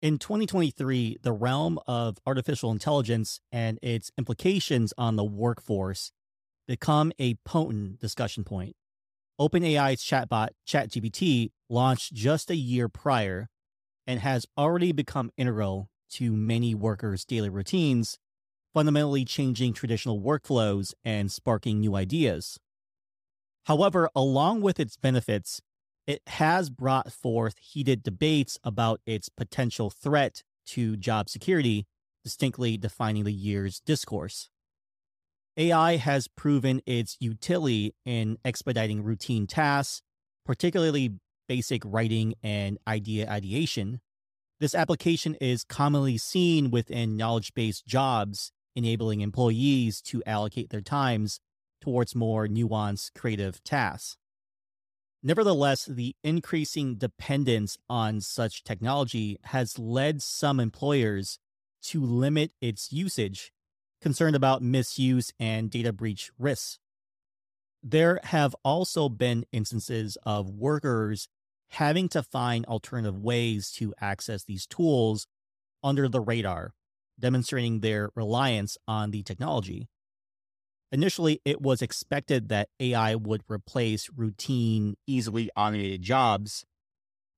In 2023, the realm of artificial intelligence and its implications on the workforce become a potent discussion point. OpenAI's chatbot ChatGPT launched just a year prior and has already become integral to many workers' daily routines, fundamentally changing traditional workflows and sparking new ideas. However, along with its benefits, it has brought forth heated debates about its potential threat to job security, distinctly defining the year's discourse. AI has proven its utility in expediting routine tasks, particularly basic writing and idea ideation. This application is commonly seen within knowledge based jobs, enabling employees to allocate their times towards more nuanced creative tasks. Nevertheless, the increasing dependence on such technology has led some employers to limit its usage, concerned about misuse and data breach risks. There have also been instances of workers having to find alternative ways to access these tools under the radar, demonstrating their reliance on the technology. Initially, it was expected that AI would replace routine, easily automated jobs.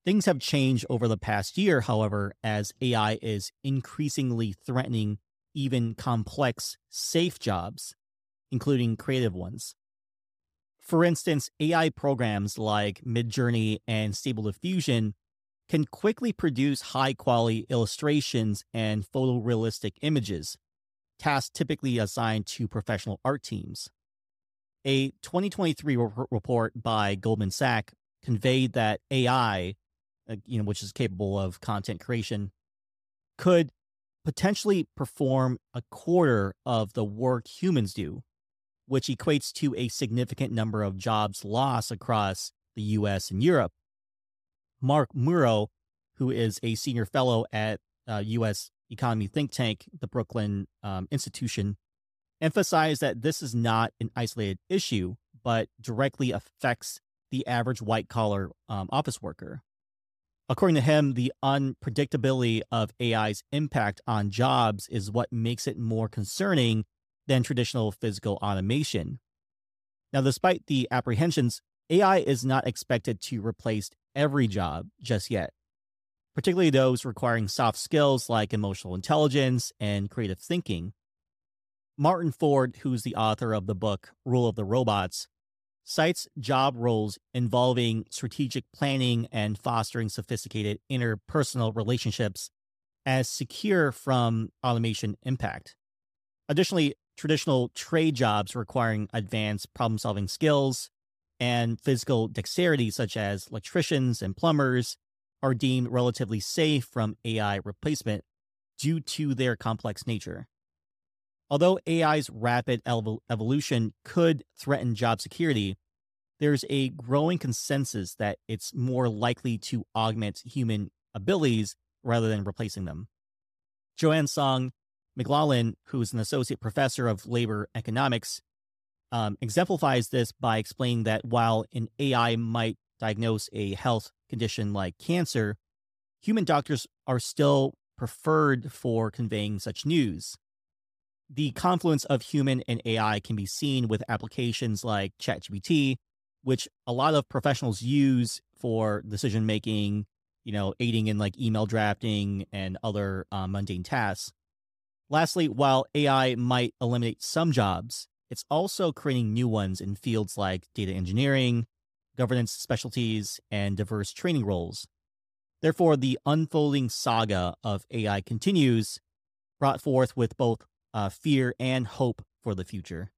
Things have changed over the past year, however, as AI is increasingly threatening even complex, safe jobs, including creative ones. For instance, AI programs like Midjourney and Stable Diffusion can quickly produce high quality illustrations and photorealistic images tasks typically assigned to professional art teams. A 2023 re- report by Goldman Sachs conveyed that AI, uh, you know, which is capable of content creation, could potentially perform a quarter of the work humans do, which equates to a significant number of jobs lost across the US and Europe. Mark Muro, who is a senior fellow at uh, US economy think tank, the Brookings um, Institution, emphasized that this is not an isolated issue, but directly affects the average white collar um, office worker. According to him, the unpredictability of AI's impact on jobs is what makes it more concerning than traditional physical automation. Now, despite the apprehensions, AI is not expected to replace every job just yet particularly those requiring soft skills like emotional intelligence and creative thinking. Martin Ford, who's the author of the book Rule of the Robots, cites job roles involving strategic planning and fostering sophisticated interpersonal relationships as secure from automation impact. Additionally, traditional trade jobs requiring advanced problem solving skills and physical dexterity, such as electricians and plumbers, are deemed relatively safe from AI replacement due to their complex nature. Although AI's rapid evolution could threaten job security, there's a growing consensus that it's more likely to augment human abilities rather than replacing them. Joanne Song McLaughlin, who's an associate professor of labor economics, um, exemplifies this by explaining that while an AI might diagnose a health condition like cancer, human doctors are still preferred for conveying such news. The confluence of human and AI can be seen with applications like ChatGPT, which a lot of professionals use for decision making, you know, aiding in like email drafting and other uh, mundane tasks. Lastly, while AI might eliminate some jobs, it's also creating new ones in fields like data engineering, governance specialties, and diverse training roles. Therefore, the unfolding saga of AI continues, brought forth with both uh, fear and hope for the future.